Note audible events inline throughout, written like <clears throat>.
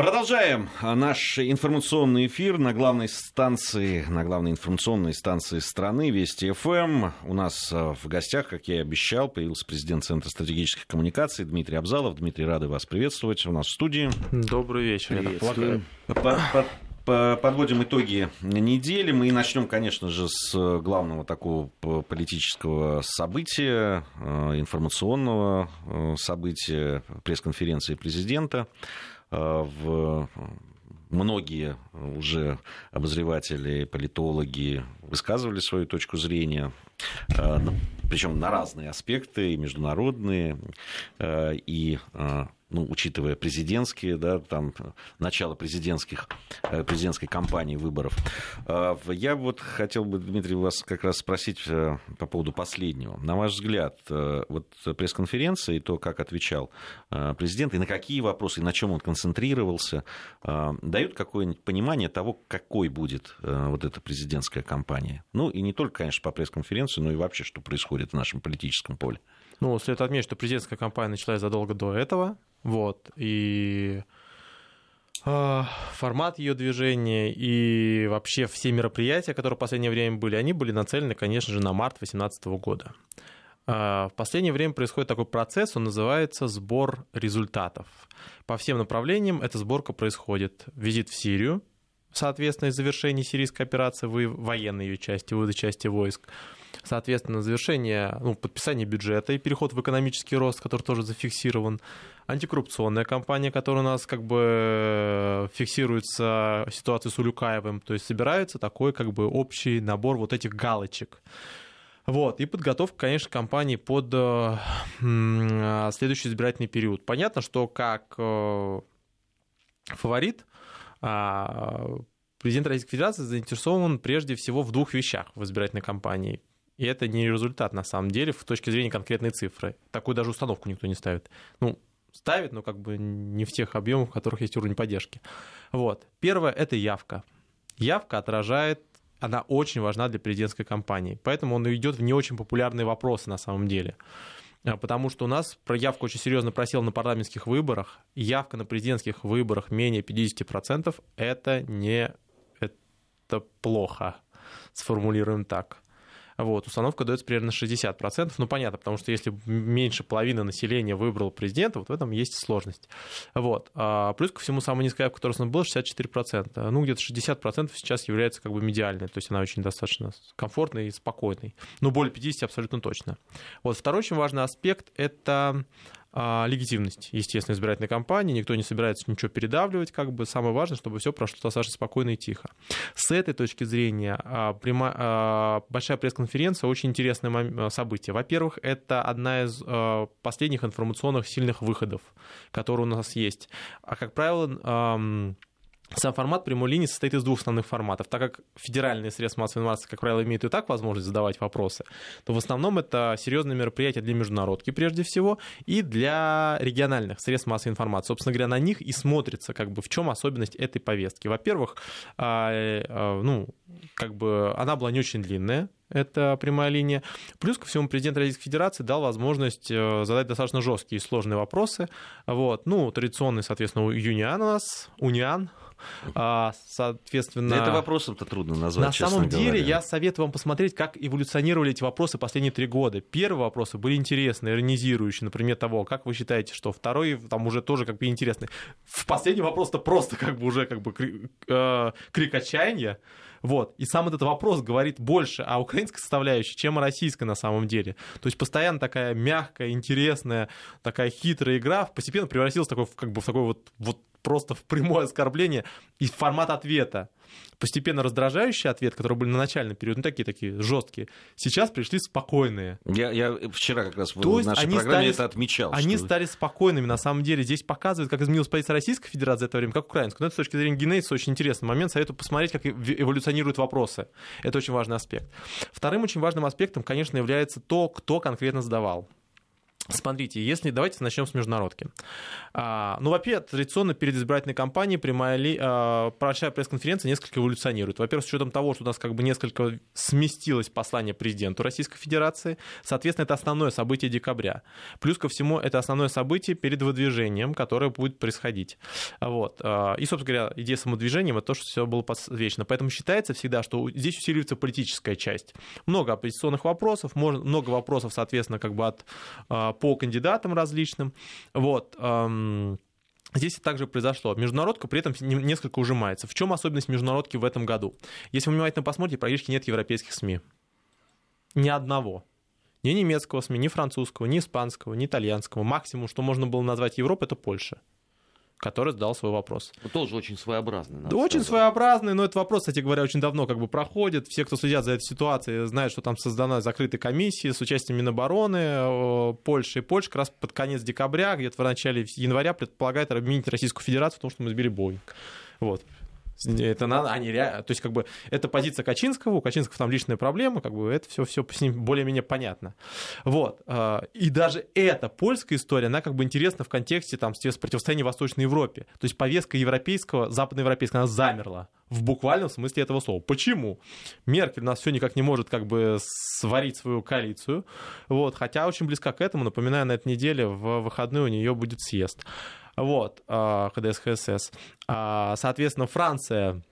Продолжаем наш информационный эфир на главной станции, на главной информационной станции страны Вести ФМ. У нас э, в гостях, как я и обещал, появился президент Центра стратегических коммуникаций Дмитрий Абзалов. Дмитрий, рады вас приветствовать у нас в студии. Добрый вечер. Подводим итоги недели. Мы начнем, конечно же, с главного такого политического события, э, информационного э, события пресс-конференции президента. Э, в многие уже обозреватели, политологи высказывали свою точку зрения, э, причем на разные аспекты, и международные, э, и ну, учитывая президентские, да, там, начало президентских, э, президентской кампании выборов. А, я вот хотел бы, Дмитрий, вас как раз спросить э, по поводу последнего. На ваш взгляд, э, вот пресс-конференция и то, как отвечал президент, и на какие вопросы, и на чем он концентрировался, дают какое-нибудь понимание того, какой будет вот эта президентская кампания? Ну, и не только, конечно, по пресс-конференции, но и вообще, что происходит в нашем политическом поле. Ну, следует отметить, что президентская кампания началась задолго до этого. Вот. И э, формат ее движения и вообще все мероприятия, которые в последнее время были, они были нацелены, конечно же, на март 2018 года. Э, в последнее время происходит такой процесс, он называется сбор результатов. По всем направлениям эта сборка происходит. Визит в Сирию, соответственно, из завершения сирийской операции, военной ее части, вывода части войск. Соответственно, завершение, ну, подписание бюджета и переход в экономический рост, который тоже зафиксирован. Антикоррупционная кампания, которая у нас как бы э, фиксируется ситуация с Улюкаевым. То есть собирается такой как бы общий набор вот этих галочек. Вот, и подготовка, конечно, кампании под э, следующий избирательный период. Понятно, что как э, фаворит а, президент Российской Федерации заинтересован прежде всего в двух вещах в избирательной кампании. И это не результат, на самом деле, в точке зрения конкретной цифры. Такую даже установку никто не ставит. Ну, ставит, но как бы не в тех объемах, в которых есть уровень поддержки. Вот. Первое — это явка. Явка отражает она очень важна для президентской кампании. Поэтому он идет в не очень популярные вопросы на самом деле. А, потому что у нас проявка очень серьезно просела на парламентских выборах. Явка на президентских выборах менее 50% это не это плохо, сформулируем так. Вот, установка дается примерно 60%. Ну, понятно, потому что если меньше половины населения выбрало президента, вот в этом есть сложность. Вот. А плюс ко всему, самая низкая, которая у нас была, 64%. Ну, где-то 60% сейчас является как бы медиальной, то есть она очень достаточно комфортной и спокойной. Ну, более 50% абсолютно точно. Вот. Второй очень важный аспект — это а, легитимность, естественно, избирательной кампании, никто не собирается ничего передавливать, как бы самое важное, чтобы все прошло достаточно спокойно и тихо. С этой точки зрения а, прямо, а, большая пресс-конференция очень интересное событие. Во-первых, это одна из последних информационных сильных выходов, которые у нас есть. А, как правило, сам формат прямой линии состоит из двух основных форматов. Так как федеральные средства массовой информации, как правило, имеют и так возможность задавать вопросы, то в основном это серьезные мероприятия для международки прежде всего и для региональных средств массовой информации. Собственно говоря, на них и смотрится, как бы, в чем особенность этой повестки. Во-первых, а, а, ну, как бы она была не очень длинная, это прямая линия. Плюс ко всему президент Российской Федерации дал возможность э, задать достаточно жесткие и сложные вопросы. Вот. Ну, традиционный, соответственно, Юниан у нас, Униан, а, соответственно... Это вопросом-то трудно назвать, На самом деле, говоря. я советую вам посмотреть, как эволюционировали эти вопросы последние три года. Первые вопросы были интересные, иронизирующие, например, того, как вы считаете, что второй там уже тоже как бы интересный. В последний вопрос-то просто как бы уже как бы крик, э, крик отчаяния. Вот. И сам этот вопрос говорит больше о украинской составляющей, чем о российской на самом деле. То есть постоянно такая мягкая, интересная, такая хитрая игра постепенно превратилась в такой, как бы, в такой вот, вот просто в прямое оскорбление и формат ответа. Постепенно раздражающий ответ, который были на начальный период, ну такие такие жесткие, сейчас пришли спокойные. Я, я вчера как раз То в нашей они программе стали, это отмечал. Они что... стали спокойными, на самом деле. Здесь показывают, как изменилась позиция Российской Федерации за это время, как украинскую. Но это с точки зрения генезиса очень интересный момент. Советую посмотреть, как эволюционируют вопросы. Это очень важный аспект. Вторым очень важным аспектом, конечно, является то, кто конкретно задавал Смотрите, если давайте начнем с международки. А, ну, во-первых, традиционно перед избирательной кампанией прямая ли, а, большая пресс-конференция несколько эволюционирует. Во-первых, с учетом того, что у нас как бы несколько сместилось послание президенту Российской Федерации, соответственно, это основное событие декабря. Плюс ко всему, это основное событие перед выдвижением, которое будет происходить. Вот. А, и, собственно говоря, идея самодвижения это то, что все было подсвечено. Поэтому считается всегда, что здесь усиливается политическая часть. Много оппозиционных вопросов, много вопросов, соответственно, как бы от а, по кандидатам различным. Вот. Здесь также произошло. Международка при этом несколько ужимается. В чем особенность международки в этом году? Если вы внимательно посмотрите, практически нет европейских СМИ. Ни одного. Ни немецкого СМИ, ни французского, ни испанского, ни итальянского. Максимум, что можно было назвать Европой, это Польша который задал свой вопрос. Ну, тоже очень своеобразный. Да, очень своеобразный, но этот вопрос, кстати говоря, очень давно как бы проходит. Все, кто следят за этой ситуацией, знают, что там создана закрытая комиссия с участием Минобороны, Польши. И Польша как раз под конец декабря, где-то в начале января предполагает обменить Российскую Федерацию, потому что мы сбили Боинг. Вот. Это надо, они реально, то есть как бы это позиция Качинского, у Качинского там личная проблема, как бы это все, все с ним более-менее понятно. Вот. А, и даже эта польская история, она как бы интересна в контексте там противостояния в Восточной Европе. То есть повестка европейского, западноевропейская, она замерла в буквальном смысле этого слова. Почему? Меркель у нас все никак не может как бы сварить свою коалицию, вот, хотя очень близко к этому, напоминаю, на этой неделе в выходные у нее будет съезд вот, ХДС-ХСС. А, соответственно, Франция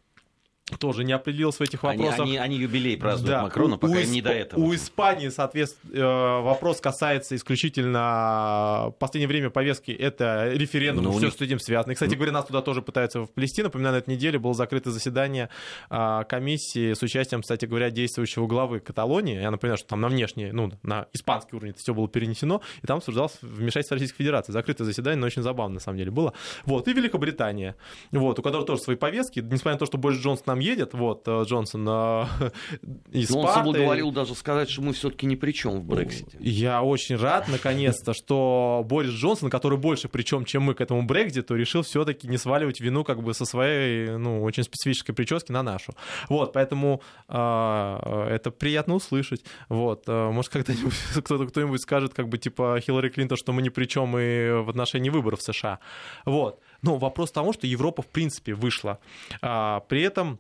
тоже не определился в этих вопросах. Они, они, они юбилей празднуют да. Макрона, пока у, не до этого. У Испании, соответственно, э, вопрос касается исключительно в последнее время повестки, это референдум, ну, все них... с этим связано. И, кстати говоря, нас туда тоже пытаются вплести. Напоминаю, на этой неделе было закрыто заседание а, комиссии с участием, кстати говоря, действующего главы Каталонии. Я напоминаю, что там на внешний, ну, на испанский уровень это все было перенесено, и там обсуждалось вмешательство Российской Федерации. Закрытое заседание, но очень забавно, на самом деле, было. Вот. И Великобритания, вот, у которой тоже свои повестки, несмотря на то, что Борис Джонсон нам едет, вот, э, Джонсон <laughs> из Но он соблаговолил даже сказать, что мы все-таки ни при чем в Брексите. Я очень рад, <laughs> наконец-то, что Борис Джонсон, который больше причем, чем мы к этому Брекситу, решил все-таки не сваливать вину как бы со своей, ну, очень специфической прически на нашу. Вот, поэтому э, это приятно услышать. Вот, э, может, когда-нибудь <laughs> кто-то, кто-нибудь скажет, как бы, типа, Хиллари Клинтон, что мы ни при чем и в отношении выборов в США. Вот. Но вопрос в том, что Европа, в принципе, вышла. А, при этом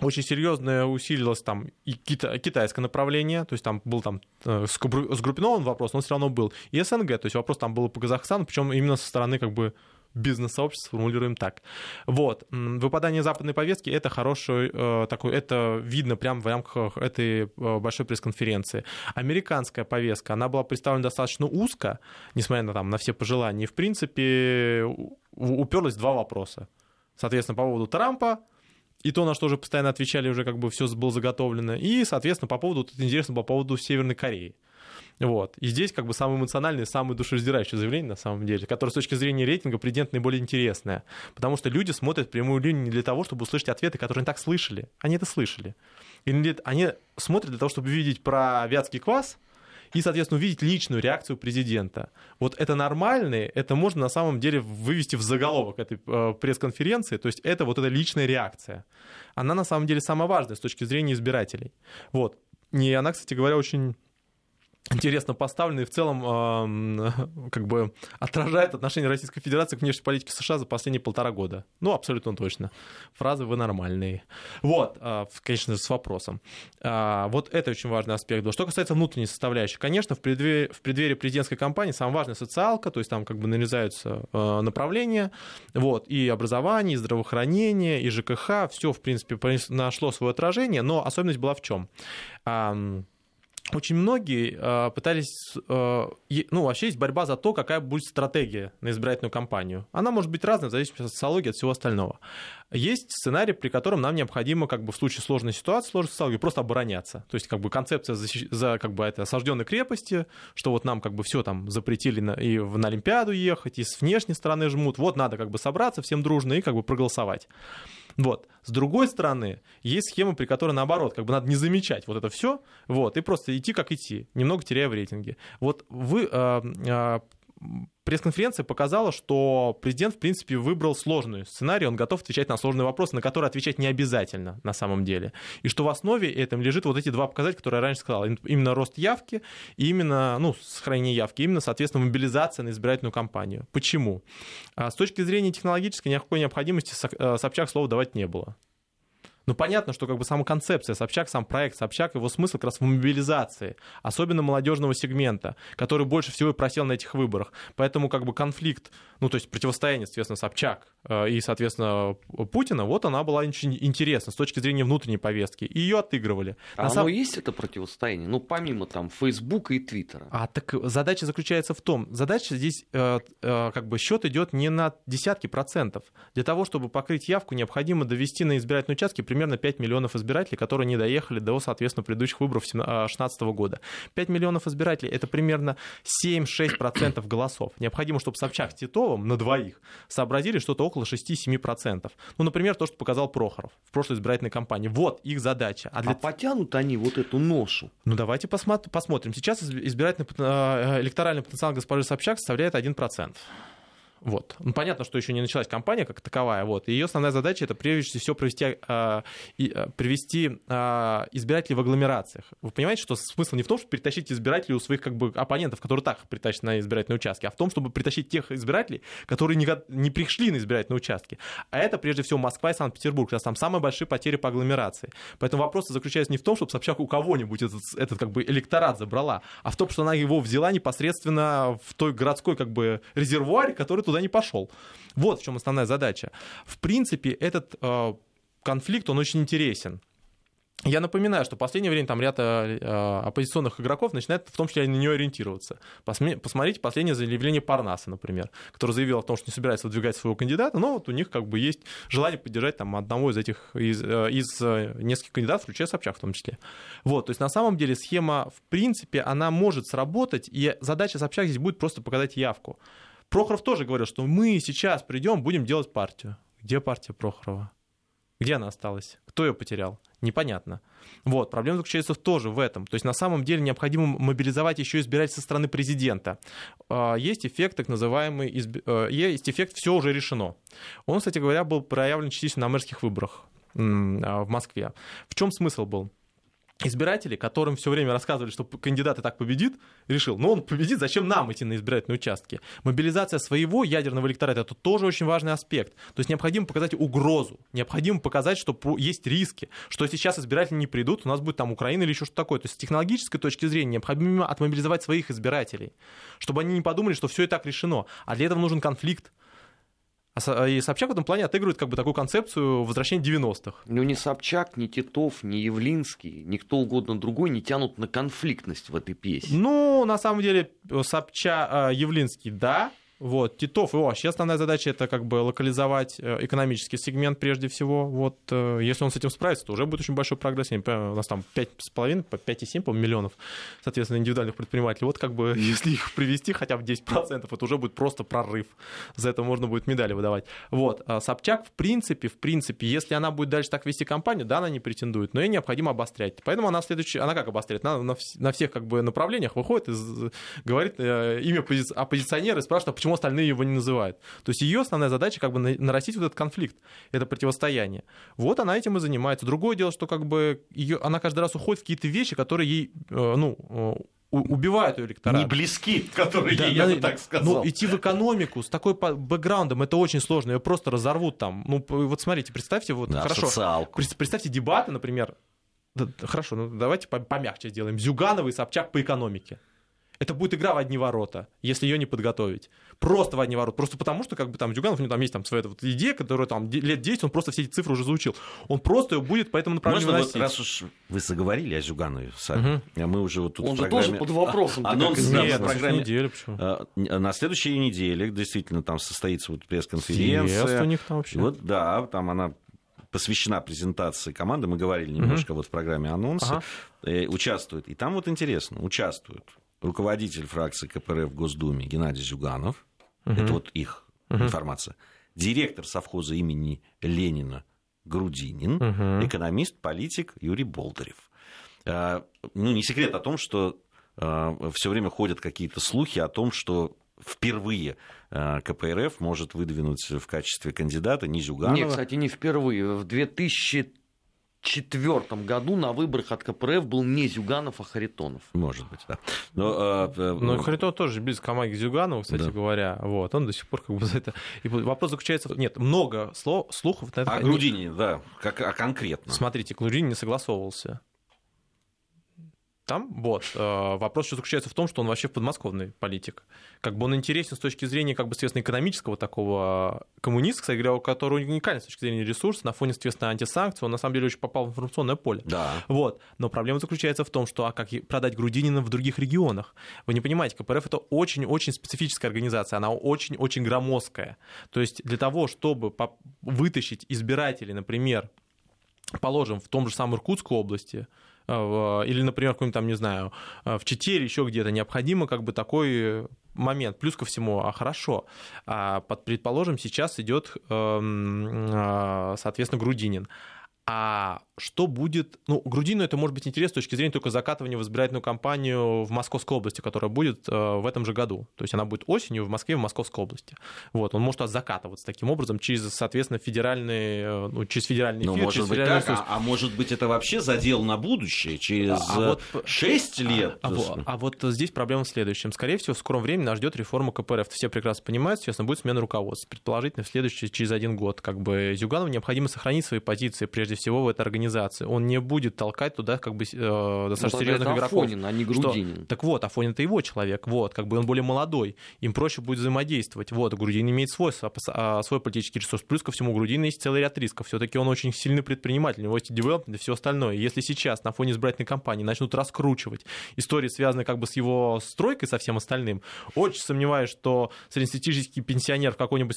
очень серьезно усилилось там и кита- китайское направление, то есть там был там э, сгруппирован вопрос, но он все равно был, и СНГ, то есть вопрос там был по Казахстану, причем именно со стороны как бы бизнес-сообщества, формулируем так. Вот. Выпадание западной повестки — это хороший э, такой, это видно прямо в рамках этой э, большой пресс-конференции. Американская повестка, она была представлена достаточно узко, несмотря на, там, на все пожелания, и, в принципе, уперлась в два вопроса. Соответственно, по поводу Трампа, и то, на что уже постоянно отвечали, уже как бы все было заготовлено. И, соответственно, по поводу, тут интересно, по поводу Северной Кореи. Вот. И здесь как бы самое эмоциональное, самое душераздирающее заявление, на самом деле, которое с точки зрения рейтинга президент наиболее интересное. Потому что люди смотрят прямую линию не для того, чтобы услышать ответы, которые они так слышали. Они это слышали. И они смотрят для того, чтобы видеть про вятский квас, и, соответственно, увидеть личную реакцию президента. Вот это нормальное, это можно на самом деле вывести в заголовок этой э, пресс-конференции, то есть это вот эта личная реакция. Она на самом деле самая важная с точки зрения избирателей. Вот. И она, кстати говоря, очень интересно поставлена и в целом э, как бы отражает отношение Российской Федерации к внешней политике США за последние полтора года. Ну, абсолютно точно. Фразы «вы нормальные». Вот, э, конечно с вопросом. Э, вот это очень важный аспект был. Что касается внутренней составляющей, конечно, в преддверии, в преддверии президентской кампании самая важная социалка, то есть там как бы нарезаются э, направления, вот, и образование, и здравоохранение, и ЖКХ, все, в принципе, нашло свое отражение, но особенность была в чем? Очень многие э, пытались, э, ну, вообще есть борьба за то, какая будет стратегия на избирательную кампанию. Она может быть разной, в зависимости от социологии, от всего остального. Есть сценарий, при котором нам необходимо, как бы в случае сложной ситуации, сложной социологии, просто обороняться. То есть, как бы концепция за, за как бы, это осажденной крепости, что вот нам как бы все там запретили на, и на Олимпиаду ехать, и с внешней стороны жмут, вот надо как бы собраться всем дружно и как бы проголосовать. Вот. С другой стороны, есть схема, при которой наоборот, как бы надо не замечать вот это все, вот, и просто идти как идти, немного теряя в рейтинге. Вот вы э, э, пресс-конференция показала, что президент, в принципе, выбрал сложный сценарий, он готов отвечать на сложные вопросы, на которые отвечать не обязательно на самом деле. И что в основе этом лежит вот эти два показателя, которые я раньше сказал, именно рост явки и именно, ну, сохранение явки, именно, соответственно, мобилизация на избирательную кампанию. Почему? А с точки зрения технологической никакой необходимости э, Собчак слова давать не было. Ну, понятно, что как бы сама концепция Собчак, сам проект Собчак, его смысл как раз в мобилизации, особенно молодежного сегмента, который больше всего и просел на этих выборах. Поэтому как бы конфликт, ну, то есть противостояние, соответственно, Собчак э, и, соответственно, Путина, вот она была очень интересна с точки зрения внутренней повестки. И ее отыгрывали. А на оно сам... есть это противостояние? Ну, помимо там Фейсбука и Твиттера. А так задача заключается в том, задача здесь э, э, как бы счет идет не на десятки процентов. Для того, чтобы покрыть явку, необходимо довести на избирательные участки примерно 5 миллионов избирателей, которые не доехали до, соответственно, предыдущих выборов 2016 года. 5 миллионов избирателей — это примерно 7-6% голосов. Необходимо, чтобы Собчак с Титовым на двоих сообразили что-то около 6-7%. Ну, например, то, что показал Прохоров в прошлой избирательной кампании. Вот их задача. А, для... а потянут они вот эту ношу? Ну, давайте посмотрим. Сейчас избирательный э, электоральный потенциал госпожи Собчак составляет 1%. Вот. Ну, понятно, что еще не началась кампания как таковая. Вот. И ее основная задача это прежде всего провести, э, э, привести э, избирателей в агломерациях. Вы понимаете, что смысл не в том, чтобы притащить избирателей у своих как бы, оппонентов, которые так притащат на избирательные участки, а в том, чтобы притащить тех избирателей, которые не, не пришли на избирательные участки. А это прежде всего Москва и Санкт-Петербург. Сейчас там самые большие потери по агломерации. Поэтому вопрос заключается не в том, чтобы Собчак у кого-нибудь этот, этот как бы электорат забрала, а в том, что она его взяла непосредственно в той городской как бы резервуаре, который туда не пошел. Вот в чем основная задача. В принципе, этот э, конфликт, он очень интересен. Я напоминаю, что в последнее время там ряд э, оппозиционных игроков начинает в том числе на нее ориентироваться. Посмотрите последнее заявление Парнаса, например, который заявил о том, что не собирается выдвигать своего кандидата, но вот у них как бы есть желание поддержать там одного из этих, из, э, из нескольких кандидатов, включая Собчак в том числе. Вот, то есть на самом деле схема, в принципе, она может сработать, и задача Собчак здесь будет просто показать явку. Прохоров тоже говорил, что мы сейчас придем, будем делать партию. Где партия Прохорова? Где она осталась? Кто ее потерял? Непонятно. Вот, проблема заключается тоже в этом. То есть на самом деле необходимо мобилизовать еще избирателей со стороны президента. А, есть эффект, так называемый, э, есть эффект «все уже решено». Он, кстати говоря, был проявлен частично на мэрских выборах а, в Москве. В чем смысл был? Избирателей, которым все время рассказывали, что кандидат и так победит, решил, ну он победит, зачем нам идти на избирательные участки? Мобилизация своего ядерного электората это тоже очень важный аспект. То есть необходимо показать угрозу, необходимо показать, что есть риски, что сейчас избиратели не придут, у нас будет там Украина или еще что-то такое. То есть с технологической точки зрения необходимо отмобилизовать своих избирателей, чтобы они не подумали, что все и так решено. А для этого нужен конфликт, и Собчак в этом плане отыгрывает как бы такую концепцию возвращения 90-х. Ну, ни Собчак, ни Титов, ни Явлинский, ни кто угодно другой не тянут на конфликтность в этой пьесе. Ну, на самом деле, Собчак, а, Явлинский, да, вот, Титов, его вообще основная задача это как бы локализовать э, экономический сегмент прежде всего. Вот, э, если он с этим справится, то уже будет очень большой прогресс. Я не понимаю, у нас там 5,5, 5,7 по миллионов, соответственно, индивидуальных предпринимателей. Вот как бы, <laughs> если их привести хотя бы 10%, это уже будет просто прорыв. За это можно будет медали выдавать. Вот, а Собчак, в принципе, в принципе, если она будет дальше так вести компанию, да, она не претендует, но ей необходимо обострять. Поэтому она следующая, она как обостряет? Она на, на всех как бы направлениях выходит и говорит э, имя оппозиционера и спрашивает, а почему почему остальные его не называют. То есть ее основная задача как бы нарастить вот этот конфликт, это противостояние. Вот она этим и занимается. Другое дело, что как бы ее, она каждый раз уходит в какие-то вещи, которые ей, э, ну, э, убивают ее электорат. Не близки, которые да, ей, я бы так сказал. Ну, идти в экономику с такой бэкграундом, это очень сложно, ее просто разорвут там. Ну, вот смотрите, представьте, вот, да, хорошо, социалку. представьте дебаты, например, да, хорошо, ну давайте помягче сделаем. Зюганова и Собчак по экономике это будет игра в одни ворота, если ее не подготовить. Просто в одни ворота. Просто потому, что как бы там Дюганов, у него там есть там своя вот идея, которая там лет 10, он просто все эти цифры уже заучил. Он просто ее будет по этому направлению Можно, вот, раз уж вы заговорили о Зюганове сами, угу. мы уже вот тут Он же программе... тоже под вопросом. Анонс Нет, на программе... неделю, почему? А, на следующей неделе действительно там состоится вот пресс-конференция. у них там вообще. Вот, да, там она посвящена презентации команды, мы говорили немножко угу. вот в программе анонса, ага. э, участвует. И там вот интересно, участвуют руководитель фракции КПРФ в Госдуме Геннадий Зюганов, угу. это вот их угу. информация, директор совхоза имени Ленина Грудинин, угу. экономист, политик Юрий Болдырев. А, ну, не секрет о том, что а, все время ходят какие-то слухи о том, что впервые КПРФ может выдвинуть в качестве кандидата не Зюганова. Нет, кстати, не впервые. В 2000 четвертом году на выборах от КПРФ был не Зюганов, а Харитонов. Может быть, да. Но, э, Но Харитонов тоже близко к Амаге Зюганову, кстати да. говоря. Вот, он до сих пор как бы за это... И вопрос заключается... Нет, много слов, слухов... На это... О Грудине, да, как, а конкретно. Смотрите, Грудинин не согласовывался там. Вот. Э, вопрос еще заключается в том, что он вообще в подмосковный политик. Как бы он интересен с точки зрения, как бы, соответственно, экономического такого коммуниста, кстати говоря, у которого уникальный с точки зрения ресурса, на фоне, соответственно, антисанкций, он на самом деле очень попал в информационное поле. Да. Вот. Но проблема заключается в том, что а как продать Грудинина в других регионах? Вы не понимаете, КПРФ это очень-очень специфическая организация, она очень-очень громоздкая. То есть для того, чтобы вытащить избирателей, например, положим, в том же самом Иркутской области, или, например, какой-нибудь там, не знаю, а, в Читере еще где-то необходимо как бы такой момент. Плюс ко всему, а хорошо, а под, предположим, сейчас идет, эм, соответственно, Грудинин. А что будет... Ну, Грудину это может быть интересно с точки зрения только закатывания в избирательную кампанию в Московской области, которая будет э, в этом же году. То есть она будет осенью в Москве, в Московской области. Вот, он может закатываться таким образом через, соответственно, федеральный, э, ну, через федеральный ну, эфир, может через быть так, а, а может быть это вообще задел на будущее, через а, вот, 6 э, лет? А, а, а вот здесь проблема в следующем. Скорее всего, в скором времени нас ждет реформа КПРФ. Все прекрасно понимают, естественно, будет смена руководства. Предположительно, в следующий, через один год. Как бы Зюганову необходимо сохранить свои позиции, прежде всего, в этой организации он не будет толкать туда как бы э, достаточно ну, серьезных игроков. Афонин, а не Грудинин. Что, так вот, Афонин это его человек, вот, как бы он более молодой, им проще будет взаимодействовать. Вот, Грудин имеет свой, а, свой политический ресурс. Плюс ко всему, у Грудина есть целый ряд рисков. Все-таки он очень сильный предприниматель, у него есть девелопмент и все остальное. Если сейчас на фоне избирательной кампании начнут раскручивать истории, связанные как бы с его стройкой, со всем остальным, очень сомневаюсь, что среднестатистический пенсионер в какой-нибудь,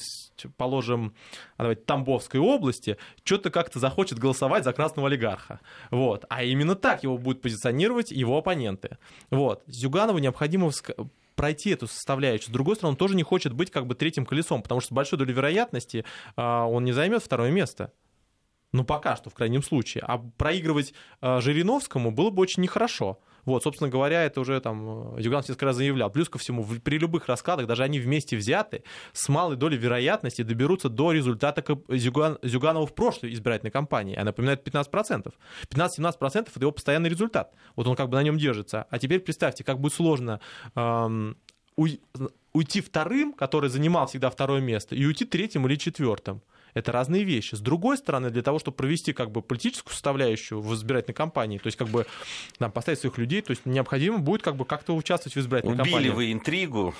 положим, давайте, Тамбовской области что-то как-то захочет голосовать за красного олигарха. Вот. А именно так его будут позиционировать его оппоненты. Вот. Зюганову необходимо пройти эту составляющую. С другой стороны, он тоже не хочет быть как бы третьим колесом, потому что с большой долей вероятности а, он не займет второе место. Ну, пока что, в крайнем случае. А проигрывать а, Жириновскому было бы очень нехорошо. Вот, собственно говоря, это уже там э, Зюганов несколько раз заявлял. Плюс ко всему, при любых раскладах, даже они вместе взяты, с малой долей вероятности доберутся до результата Зюган, Зюганова в прошлой избирательной кампании. А напоминает 15%. 15-17% это его постоянный результат. Вот он как бы на нем держится. А теперь представьте, как будет сложно эм, уйти вторым, который занимал всегда второе место, и уйти третьим или четвертым это разные вещи. С другой стороны, для того, чтобы провести как бы политическую составляющую в избирательной кампании, то есть как бы там, поставить своих людей, то есть необходимо будет как бы как-то участвовать в избирательной Убили кампании. вы интригу.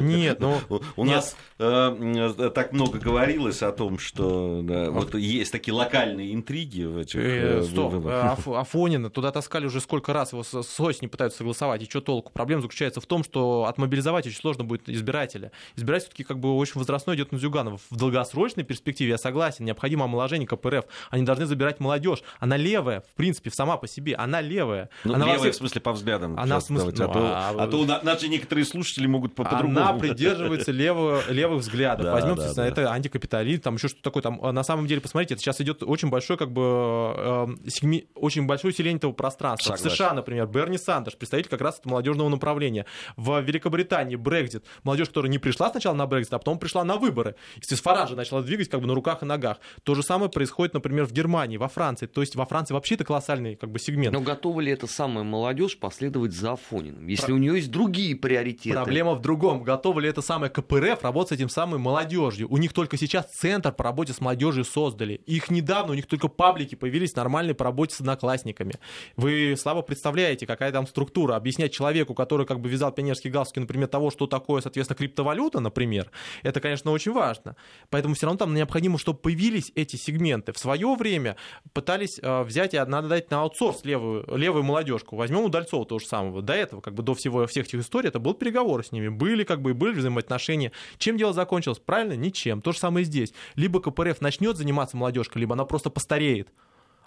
Нет, ну... У нас э, так много говорилось о том, что вот есть такие локальные интриги в этих э, Стоп, Афонина туда таскали уже сколько раз, его с осени пытаются согласовать, и что толку? Проблема заключается в том, что отмобилизовать очень сложно будет избирателя. Избиратель все-таки как бы очень возрастной идет на Зюганова. В долгосрочной перспективе, я согласен, необходимо омоложение КПРФ. Они должны забирать молодежь. Она левая, в принципе, сама по себе. Она левая. Ну, она левая, всех... в смысле, по взглядам. Она в смысле... Ну, а, то, а... а то наши некоторые слушатели могут по- по-другому. Она придерживается <laughs> левого, левых взглядов. Да, Возьмем, да, это антикапитализм, там еще что-то такое. Там, на самом деле, посмотрите, это сейчас идет очень большой, как бы, э, сегми... очень большое усиление этого пространства. Согласен. В США, например, Берни Сандерс, представитель как раз этого молодежного направления. В Великобритании Брекзит. Молодежь, которая не пришла сначала на Брекзит, а потом пришла на выборы. И с Фараджа начала двигать как бы на руках и ногах. То же самое происходит, например, в Германии, во Франции. То есть во Франции вообще это колоссальный как бы сегмент. Но готова ли эта самая молодежь последовать за Афониным, если Про... у нее есть другие приоритеты? Проблема в другом. Готова ли эта самая КПРФ работать с этим самой молодежью? У них только сейчас центр по работе с молодежью создали. Их недавно, у них только паблики появились нормальные по работе с одноклассниками. Вы слабо представляете, какая там структура. Объяснять человеку, который как бы вязал пионерские галстуки, например, того, что такое, соответственно, криптовалюта, например, это, конечно, очень важно. Поэтому все равно там необходимо, чтобы появились эти сегменты. В свое время пытались э, взять и надо дать на аутсорс левую, левую молодежку. Возьмем Удальцова того же самого. До этого, как бы до всего, всех этих историй, это был переговоры с ними. Были, как бы, были взаимоотношения. Чем дело закончилось? Правильно? Ничем. То же самое и здесь. Либо КПРФ начнет заниматься молодежкой, либо она просто постареет.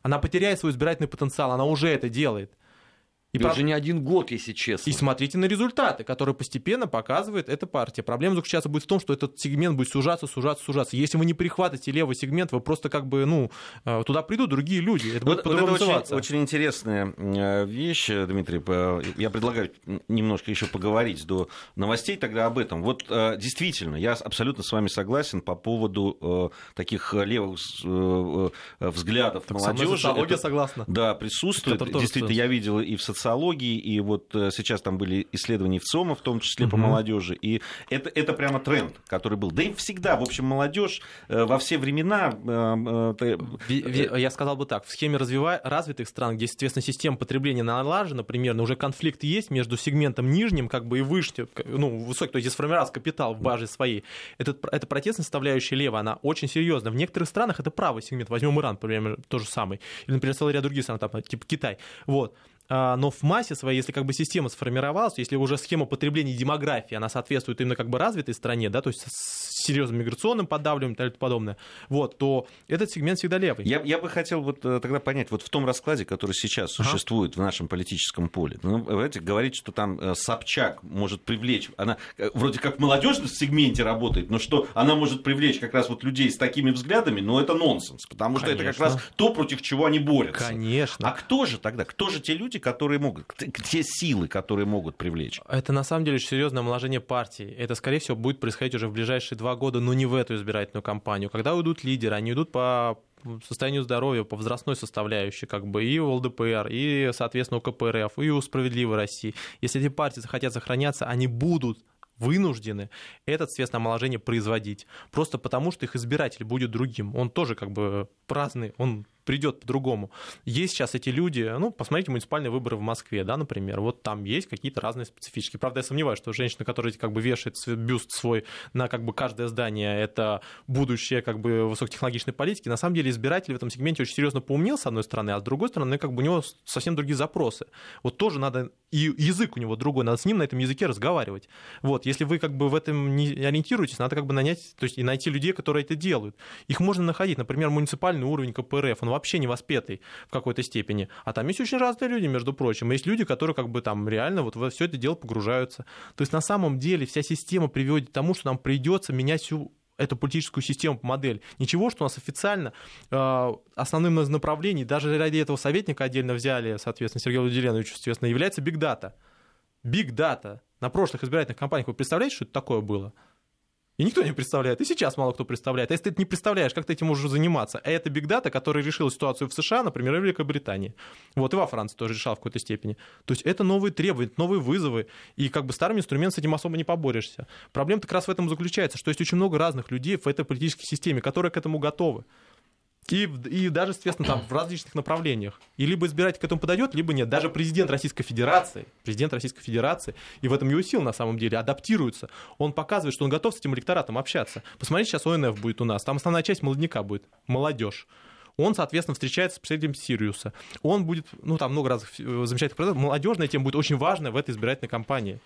Она потеряет свой избирательный потенциал, она уже это делает. И, и уже не один год, если честно. И смотрите на результаты, которые постепенно показывает эта партия. Проблема заключается будет в том, что этот сегмент будет сужаться, сужаться, сужаться. Если вы не прихватите левый сегмент, вы просто как бы, ну, э, туда придут другие люди. Это вот, будет вот это очень, очень интересная э, вещь, Дмитрий. Я предлагаю немножко еще поговорить до новостей тогда об этом. Вот э, действительно, я абсолютно с вами согласен по поводу таких левых взглядов так молодежи. Это, согласна. Да, присутствует. Действительно, я видел и в социальных социологии, и вот э, сейчас там были исследования в ЦОМа, в том числе угу. по молодежи, и это, это прямо тренд, который был. Да и всегда, в общем, молодежь э, во все времена... Э, я сказал бы так, в схеме развива... развитых стран, где, соответственно, система потребления налажена, примерно уже конфликт есть между сегментом нижним как бы и вышним, ну, высокий, то есть сформировался капитал в базе своей. Этот, эта протестная составляющая левая, она очень серьезна. В некоторых странах это правый сегмент, возьмем Иран, например, то же самое. Или, например, целый ряд других стран, там, типа Китай. Вот. А, но в массе своей, если как бы система сформировалась, если уже схема потребления и демографии, она соответствует именно как бы развитой стране, да, то есть с серьезным миграционным подавлением и тому подобное, вот, то этот сегмент всегда левый. Я, я бы хотел вот э, тогда понять, вот в том раскладе, который сейчас ага. существует в нашем политическом поле, ну, знаете, говорить, что там э, Собчак может привлечь, она э, вроде как в молодежном сегменте работает, но что она может привлечь как раз вот людей с такими взглядами, но это нонсенс, потому что Конечно. это как раз то, против чего они борются. Конечно. А кто же тогда, кто же те люди, которые могут, те силы, которые могут привлечь? Это на самом деле серьезное омоложение партии. Это, скорее всего, будет происходить уже в ближайшие два года, но не в эту избирательную кампанию. Когда уйдут лидеры, они идут по состоянию здоровья, по возрастной составляющей, как бы и у ЛДПР, и, соответственно, у КПРФ, и у Справедливой России. Если эти партии захотят сохраняться, они будут вынуждены этот средств омоложения производить. Просто потому, что их избиратель будет другим. Он тоже как бы праздный, он придет по-другому. Есть сейчас эти люди, ну, посмотрите муниципальные выборы в Москве, да, например, вот там есть какие-то разные специфические. Правда, я сомневаюсь, что женщина, которая как бы вешает бюст свой на как бы каждое здание, это будущее как бы высокотехнологичной политики, на самом деле избиратель в этом сегменте очень серьезно поумнел, с одной стороны, а с другой стороны, как бы у него совсем другие запросы. Вот тоже надо, и язык у него другой, надо с ним на этом языке разговаривать. Вот, если вы как бы в этом не ориентируетесь, надо как бы нанять, то есть и найти людей, которые это делают. Их можно находить, например, муниципальный уровень КПРФ, он вообще не воспетый в какой-то степени. А там есть очень разные люди, между прочим. Есть люди, которые как бы там реально вот во все это дело погружаются. То есть на самом деле вся система приводит к тому, что нам придется менять всю эту политическую систему, модель. Ничего, что у нас официально э, основным из направлений, даже ради этого советника отдельно взяли, соответственно, Сергея Владимировича, соответственно, является биг дата. Биг дата. На прошлых избирательных кампаниях вы представляете, что это такое было? И никто не представляет. И сейчас мало кто представляет. А если ты это не представляешь, как ты этим можешь заниматься? А это бигдата, который решил ситуацию в США, например, в Великобритании. Вот и во Франции тоже решал в какой-то степени. То есть это новые требования, новые вызовы. И как бы старым инструментом с этим особо не поборешься. Проблема как раз в этом заключается, что есть очень много разных людей в этой политической системе, которые к этому готовы. И, и даже, соответственно, там в различных направлениях. И либо избиратель к этому подойдет, либо нет. Даже президент Российской Федерации, президент Российской Федерации, и в этом его сил на самом деле, адаптируется. Он показывает, что он готов с этим электоратом общаться. Посмотрите, сейчас ОНФ будет у нас. Там основная часть молодняка будет, молодежь он, соответственно, встречается с представителем Сириуса. Он будет, ну, там много разных э, замечательных. Молодежная тема будет очень важная в этой избирательной кампании.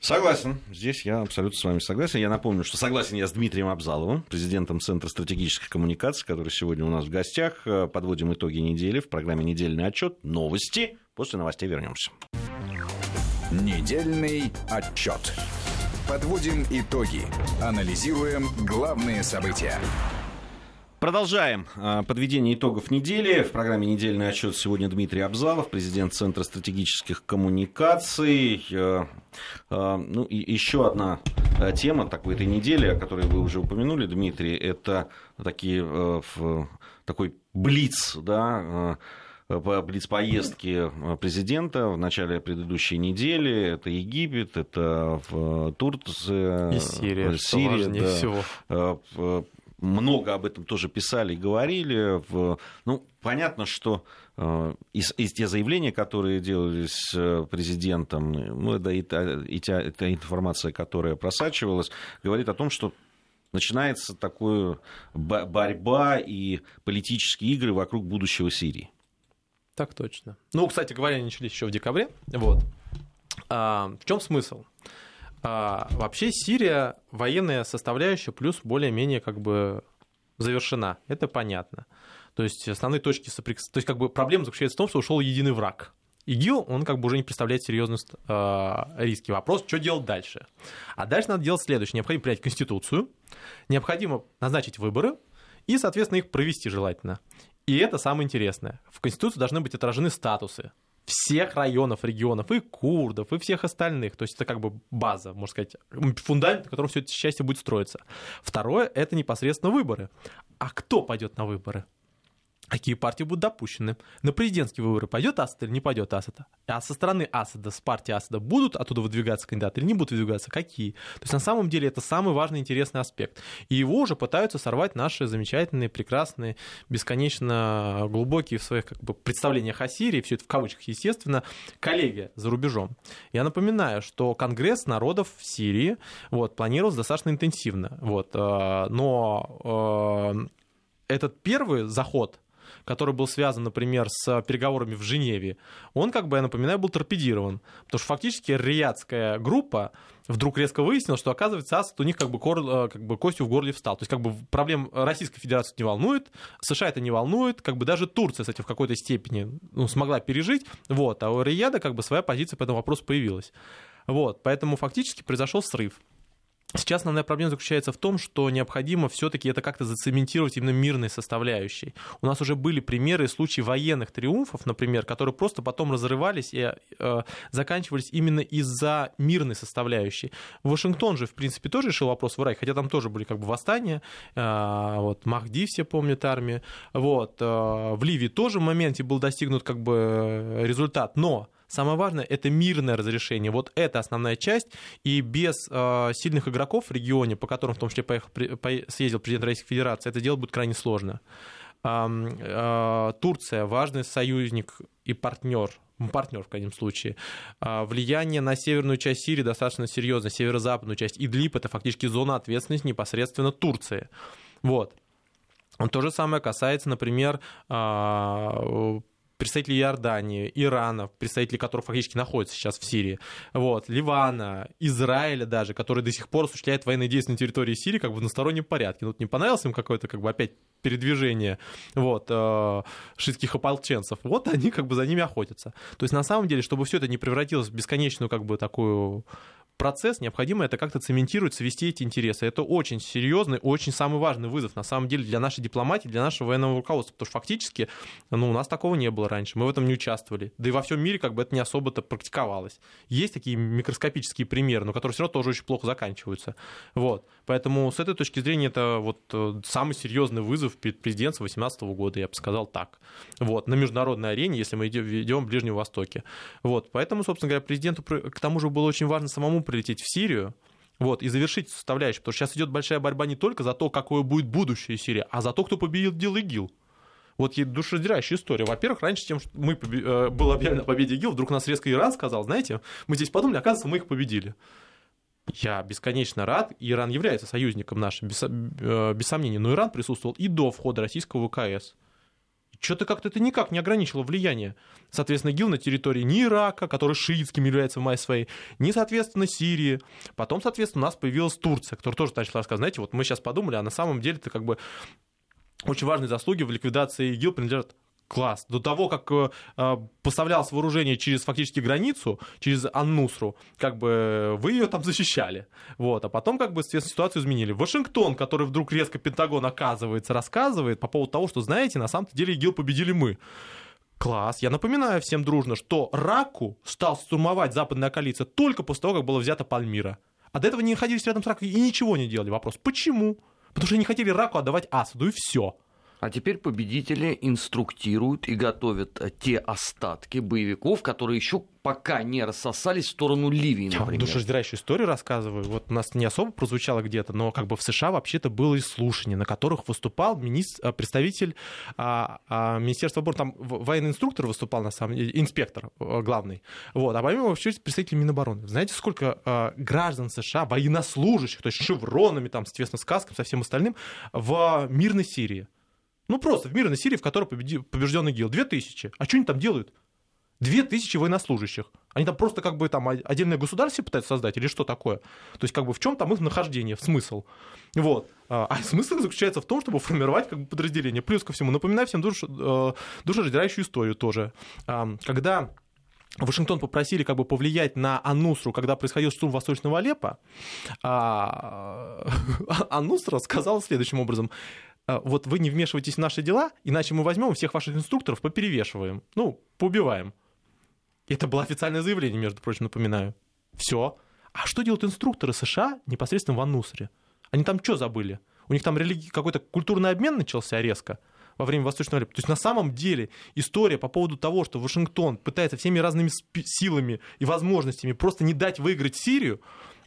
Согласен. Здесь я абсолютно с вами согласен. Я напомню, что согласен я с Дмитрием Абзаловым, президентом Центра стратегических коммуникаций, который сегодня у нас в гостях. Подводим итоги недели в программе «Недельный отчет». Новости. После новостей вернемся. Недельный отчет. Подводим итоги. Анализируем главные события. Продолжаем а, подведение итогов недели. В программе «Недельный отчет» сегодня Дмитрий Абзалов, президент Центра стратегических коммуникаций. Э, э, ну, и еще одна э, тема такой этой недели, о которой вы уже упомянули, Дмитрий, это такие, такой блиц, да, блиц поездки президента в начале предыдущей недели. Это Египет, это в Турции. И Сирия, Сирия да. всего много об этом тоже писали и говорили. Ну, понятно, что э, из, из те заявления, которые делались э, президентом, ну, это и, и та, эта информация, которая просачивалась, говорит о том, что начинается такая борьба и политические игры вокруг будущего Сирии. Так точно. Ну, кстати говоря, начались еще в декабре. Вот. А, в чем смысл? А, вообще Сирия военная составляющая плюс более-менее как бы завершена. Это понятно. То есть основные точки соприкосновения... То есть как бы проблема заключается в том, что ушел единый враг. ИГИЛ, он как бы уже не представляет серьезность э, риски. Вопрос, что делать дальше? А дальше надо делать следующее. Необходимо принять Конституцию, необходимо назначить выборы и, соответственно, их провести желательно. И это самое интересное. В Конституции должны быть отражены статусы всех районов, регионов, и курдов, и всех остальных. То есть это как бы база, можно сказать, фундамент, на котором все это счастье будет строиться. Второе — это непосредственно выборы. А кто пойдет на выборы? Какие партии будут допущены. На президентские выборы пойдет Асад или не пойдет Асад? А со стороны Асада, с партии Асада будут оттуда выдвигаться кандидаты или не будут выдвигаться? Какие? То есть на самом деле это самый важный интересный аспект. И его уже пытаются сорвать наши замечательные, прекрасные, бесконечно глубокие в своих как бы, представлениях о Сирии, все это в кавычках, естественно, коллеги за рубежом. Я напоминаю, что Конгресс народов в Сирии вот, планировался достаточно интенсивно. Вот, э, но э, этот первый заход который был связан, например, с переговорами в Женеве, он, как бы, я напоминаю, был торпедирован. Потому что фактически риядская группа вдруг резко выяснила, что, оказывается, Асад у них как бы, кор, э, как бы костью в горле встал. То есть как бы проблем Российской Федерации не волнует, США это не волнует, как бы даже Турция этим в какой-то степени ну, смогла пережить, вот, а у Рияда как бы своя позиция по этому вопросу появилась. Вот, поэтому фактически произошел срыв. Сейчас основная проблема заключается в том, что необходимо все-таки это как-то зацементировать именно мирной составляющей. У нас уже были примеры и случаи военных триумфов, например, которые просто потом разрывались и э, заканчивались именно из-за мирной составляющей. Вашингтон же, в принципе, тоже решил вопрос в Ираке, хотя там тоже были как бы восстания. Э, вот Махди все помнят армии. Вот, э, в Ливии тоже в моменте был достигнут как бы э, результат, но Самое важное — это мирное разрешение. Вот это основная часть. И без э, сильных игроков в регионе, по которым в том числе поехал, по, съездил президент Российской Федерации, это делать будет крайне сложно. Э, э, Турция — важный союзник и партнер партнер в крайнем случае. Влияние на северную часть Сирии достаточно серьезное, северо-западную часть. Идлиб — это фактически зона ответственности непосредственно Турции. Вот. То же самое касается, например, представители Иордании, Ирана, представители которых фактически находятся сейчас в Сирии, вот, Ливана, Израиля даже, который до сих пор осуществляет военные действия на территории Сирии как бы в одностороннем порядке. Ну, вот не понравилось им какое-то, как бы, опять передвижение вот, э, шитских ополченцев, вот они как бы за ними охотятся. То есть на самом деле, чтобы все это не превратилось в бесконечную как бы такую процесс, необходимо это как-то цементировать, свести эти интересы. Это очень серьезный, очень самый важный вызов, на самом деле, для нашей дипломатии, для нашего военного руководства, потому что фактически ну, у нас такого не было раньше, мы в этом не участвовали. Да и во всем мире как бы это не особо-то практиковалось. Есть такие микроскопические примеры, но которые все равно тоже очень плохо заканчиваются. Вот. Поэтому с этой точки зрения это вот э, самый серьезный вызов перед президентством 2018 года, я бы сказал так. Вот. На международной арене, если мы идем в Ближнем Востоке. Вот. Поэтому, собственно говоря, президенту к тому же было очень важно самому прилететь в Сирию, вот, и завершить составляющую, потому что сейчас идет большая борьба не только за то, какое будет будущее Сирии, а за то, кто победил ИГИЛ. Вот есть душераздирающая история. Во-первых, раньше, чем мы побе... Э, было объявлено о победе ИГИЛ, вдруг нас резко Иран сказал, знаете, мы здесь подумали, оказывается, мы их победили. Я бесконечно рад. Иран является союзником нашим, без, э, без сомнения. Но Иран присутствовал и до входа российского ВКС что-то как-то это никак не ограничило влияние. Соответственно, ИГИЛ на территории ни Ирака, который шиитским является в мае своей, ни, соответственно, Сирии. Потом, соответственно, у нас появилась Турция, которая тоже начала рассказывать, знаете, вот мы сейчас подумали, а на самом деле это как бы очень важные заслуги в ликвидации ИГИЛ принадлежат класс. До того, как э, э, поставлялось вооружение через фактически границу, через Аннусру, как бы вы ее там защищали. Вот. А потом как бы ситуацию изменили. Вашингтон, который вдруг резко Пентагон оказывается, рассказывает по поводу того, что, знаете, на самом деле ИГИЛ победили мы. Класс. Я напоминаю всем дружно, что Раку стал штурмовать западная коалиция только после того, как было взято Пальмира. А до этого не находились рядом с Раком и ничего не делали. Вопрос, почему? Потому что не хотели Раку отдавать Асаду, и все. А теперь победители инструктируют и готовят э, те остатки боевиков, которые еще пока не рассосались в сторону Ливии, например. Душераздирающую историю рассказываю. Вот у нас не особо прозвучало где-то, но как бы в США вообще-то было и слушание, на которых выступал министр, э, представитель а, а, Министерства обороны, там военный инструктор выступал, на самом деле, инспектор э, главный. Вот. А помимо вообще представитель Минобороны. Знаете, сколько а, граждан США, военнослужащих, то есть шевронами, там, соответственно, сказками, со всем остальным, в мирной Сирии? Ну просто в мирной Сирии, в которой побежден ИГИЛ. Две тысячи. А что они там делают? Две тысячи военнослужащих. Они там просто как бы там отдельное государство пытаются создать или что такое? То есть как бы в чем там их нахождение, в смысл? Вот. А, а <laughs> смысл заключается в том, чтобы формировать как бы подразделение. Плюс ко всему, напоминаю всем душ, э, душераздирающую историю тоже. Когда Вашингтон попросили как бы повлиять на Анусру, когда происходил штурм Восточного Алеппо, а <laughs> Анусра сказал следующим образом, «А, вот вы не вмешивайтесь в наши дела, иначе мы возьмем всех ваших инструкторов, поперевешиваем, ну, поубиваем. Это было официальное заявление, между прочим, напоминаю. Все. А что делают инструкторы США непосредственно в Аннусре? Они там что забыли? У них там религи... какой-то культурный обмен начался резко во время Восточного Алеппо. То есть на самом деле история по поводу того, что Вашингтон пытается всеми разными силами и возможностями просто не дать выиграть Сирию,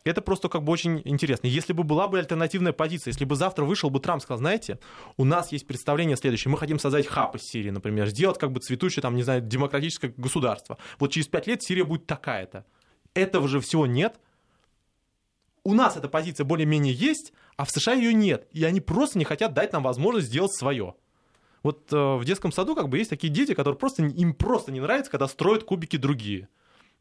это просто как бы очень интересно. Если бы была бы альтернативная позиция, если бы завтра вышел бы Трамп сказал, знаете, у нас есть представление следующее, мы хотим создать хаб из Сирии, например, сделать как бы цветущее, там, не знаю, демократическое государство. Вот через пять лет Сирия будет такая-то. Этого же всего нет. У нас эта позиция более-менее есть, а в США ее нет. И они просто не хотят дать нам возможность сделать свое. Вот э, в детском саду как бы есть такие дети, которые просто, им просто не нравится, когда строят кубики другие.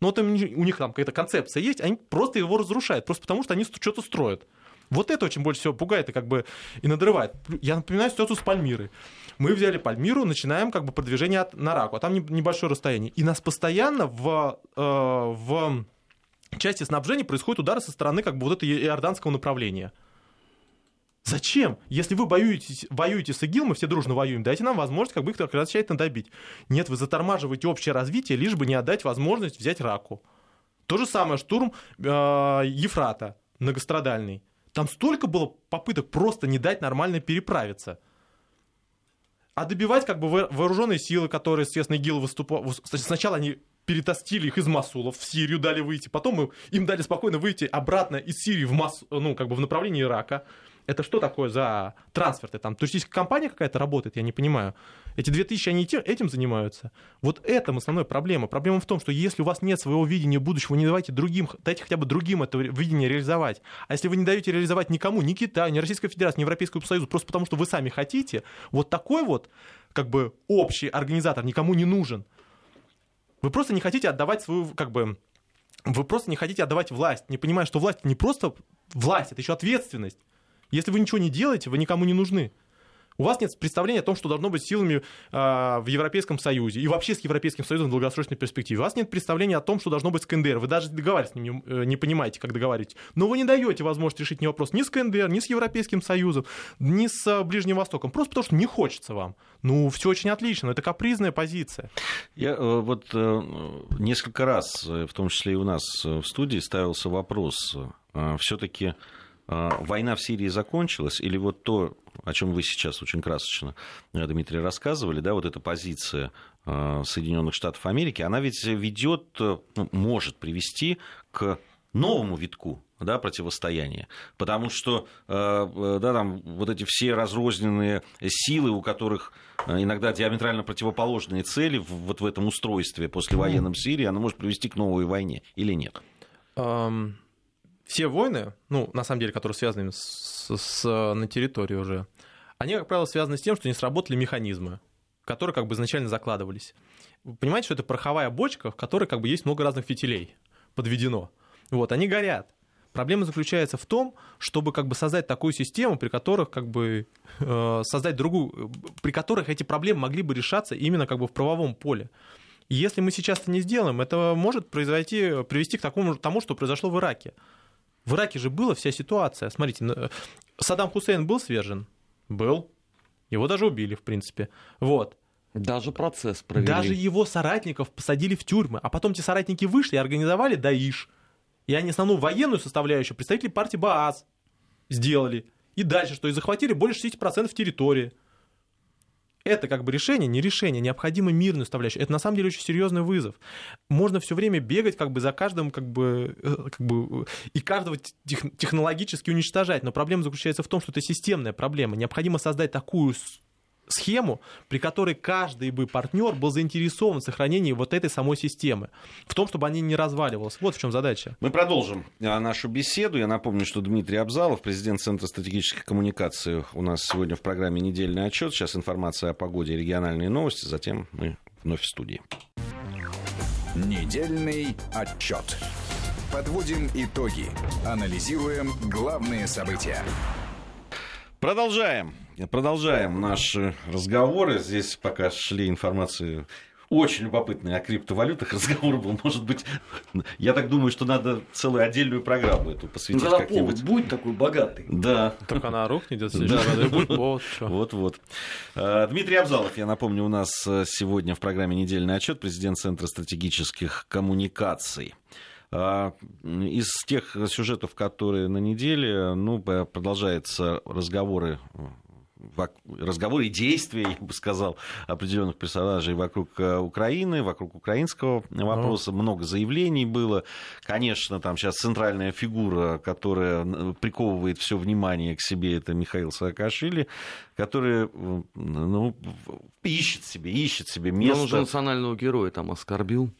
Но им, у них там какая-то концепция есть, они просто его разрушают, просто потому что они что-то строят. Вот это очень больше всего пугает и как бы и надрывает. Я напоминаю ситуацию с Пальмирой. Мы взяли Пальмиру, начинаем как бы продвижение от, на Раку, а там небольшое расстояние. И нас постоянно в, э, в части снабжения происходят удары со стороны как бы вот этого иорданского направления. Зачем? Если вы воюете, воюете с ИГИЛ, мы все дружно воюем, дайте нам возможность как бы их окончательно добить. Нет, вы затормаживаете общее развитие, лишь бы не отдать возможность взять Раку. То же самое штурм э, Ефрата, многострадальный. Там столько было попыток просто не дать нормально переправиться. А добивать как бы вооруженные силы, которые, естественно, ИГИЛ выступал... Сначала они перетастили их из Масула в Сирию, дали выйти. Потом им дали спокойно выйти обратно из Сирии в, Мас... ну, как бы в направлении Ирака. Это что такое за трансферты? Там туристическая компания какая-то работает, я не понимаю. Эти 2000, они этим занимаются. Вот это основная проблема. Проблема в том, что если у вас нет своего видения будущего, не давайте другим, дайте хотя бы другим это видение реализовать. А если вы не даете реализовать никому, ни Китаю, ни Российской Федерации, ни Европейскому Союзу, просто потому что вы сами хотите, вот такой вот как бы общий организатор никому не нужен. Вы просто не хотите отдавать свою, как бы, вы просто не хотите отдавать власть, не понимая, что власть не просто власть, это еще ответственность. Если вы ничего не делаете, вы никому не нужны. У вас нет представления о том, что должно быть силами э, в Европейском Союзе и вообще с Европейским Союзом в долгосрочной перспективе. У вас нет представления о том, что должно быть с КНДР. Вы даже договаривать с ним не, э, не понимаете, как договаривать. Но вы не даете возможность решить ни вопрос ни с КНДР, ни с Европейским Союзом, ни с э, Ближним Востоком. Просто потому, что не хочется вам. Ну, все очень отлично, но это капризная позиция. Я э, вот несколько раз, в том числе и у нас в студии, ставился вопрос, все-таки война в Сирии закончилась, или вот то, о чем вы сейчас очень красочно, э, Дмитрий, рассказывали, да, вот эта позиция а, Соединенных Штатов Америки, она ведь ведет, э, ну, может привести к новому витку да, противостояния. Потому что э, да, там, вот эти все разрозненные силы, у которых иногда диаметрально противоположные цели вот в этом устройстве послевоенном Сирии, она может привести к новой войне или нет? Все войны, ну, на самом деле, которые связаны с, с, на территории уже, они, как правило, связаны с тем, что не сработали механизмы, которые как бы изначально закладывались. Вы понимаете, что это пороховая бочка, в которой как бы есть много разных фитилей подведено. Вот, они горят. Проблема заключается в том, чтобы как бы создать такую систему, при которых как бы э, создать другую, при которых эти проблемы могли бы решаться именно как бы в правовом поле. И если мы сейчас это не сделаем, это может произойти, привести к такому, тому, что произошло в Ираке. В Ираке же была вся ситуация. Смотрите, Саддам Хусейн был свержен? Был. Его даже убили, в принципе. Вот. Даже процесс провели. Даже его соратников посадили в тюрьмы. А потом те соратники вышли и организовали Даиш. И они основную военную составляющую представители партии Баас сделали. И дальше, что и захватили больше 60% территории это как бы решение, не решение, необходимо мирную составляющую. Это на самом деле очень серьезный вызов. Можно все время бегать как бы за каждым, как бы, э, как бы и каждого тех, технологически уничтожать. Но проблема заключается в том, что это системная проблема. Необходимо создать такую схему, при которой каждый бы партнер был заинтересован в сохранении вот этой самой системы, в том, чтобы они не разваливалась. Вот в чем задача. Мы продолжим а, нашу беседу. Я напомню, что Дмитрий Абзалов, президент Центра стратегических коммуникаций, у нас сегодня в программе «Недельный отчет». Сейчас информация о погоде и региональные новости, затем мы вновь в студии. Недельный отчет. Подводим итоги. Анализируем главные события. Продолжаем. Продолжаем наши разговоры. Здесь пока шли информации очень любопытный о криптовалютах <laughs> разговор был. Может быть, я так думаю, что надо целую отдельную программу эту посвятить ну, как-нибудь. будет такой богатый. Да. Так она рухнет, Да. Вот-вот. Э, Дмитрий Абзалов, я напомню, у нас э, сегодня в программе «Недельный отчет» президент Центра стратегических коммуникаций. А, Из тех сюжетов, которые на неделе, ну, продолжаются разговоры разговоры и действия, <laughs> я бы сказал, определенных персонажей вокруг э, Украины, вокруг украинского вопроса. Много заявлений было. Конечно, там сейчас центральная фигура, которая приковывает все внимание к себе, это Михаил Саакашвили, который ну, ищет себе, ищет себе Но он уже место. национального героя там оскорбил.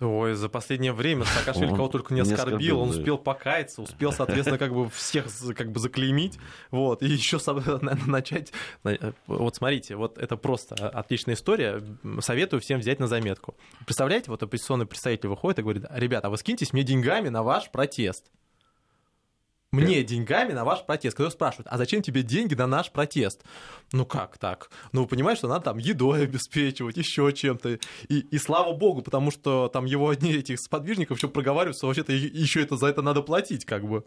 Ой, за последнее время Саакашвили кого только не оскорбил, он успел покаяться, успел, соответственно, как бы всех как бы заклеймить, вот, и еще <laughs> начать... э, Вот смотрите, вот это просто отличная история, советую всем взять на заметку. Представляете, вот оппозиционный представитель выходит и говорит, ребята, а вы скиньтесь мне деньгами на ваш протест. Мне деньгами на ваш протест. Когда спрашивают, а зачем тебе деньги на наш протест? Ну как так? Ну, понимаешь, что надо там едой обеспечивать, еще чем-то. И, и слава богу, потому что там его одни этих сподвижников еще проговаривают, что вообще-то еще это за это надо платить, как бы.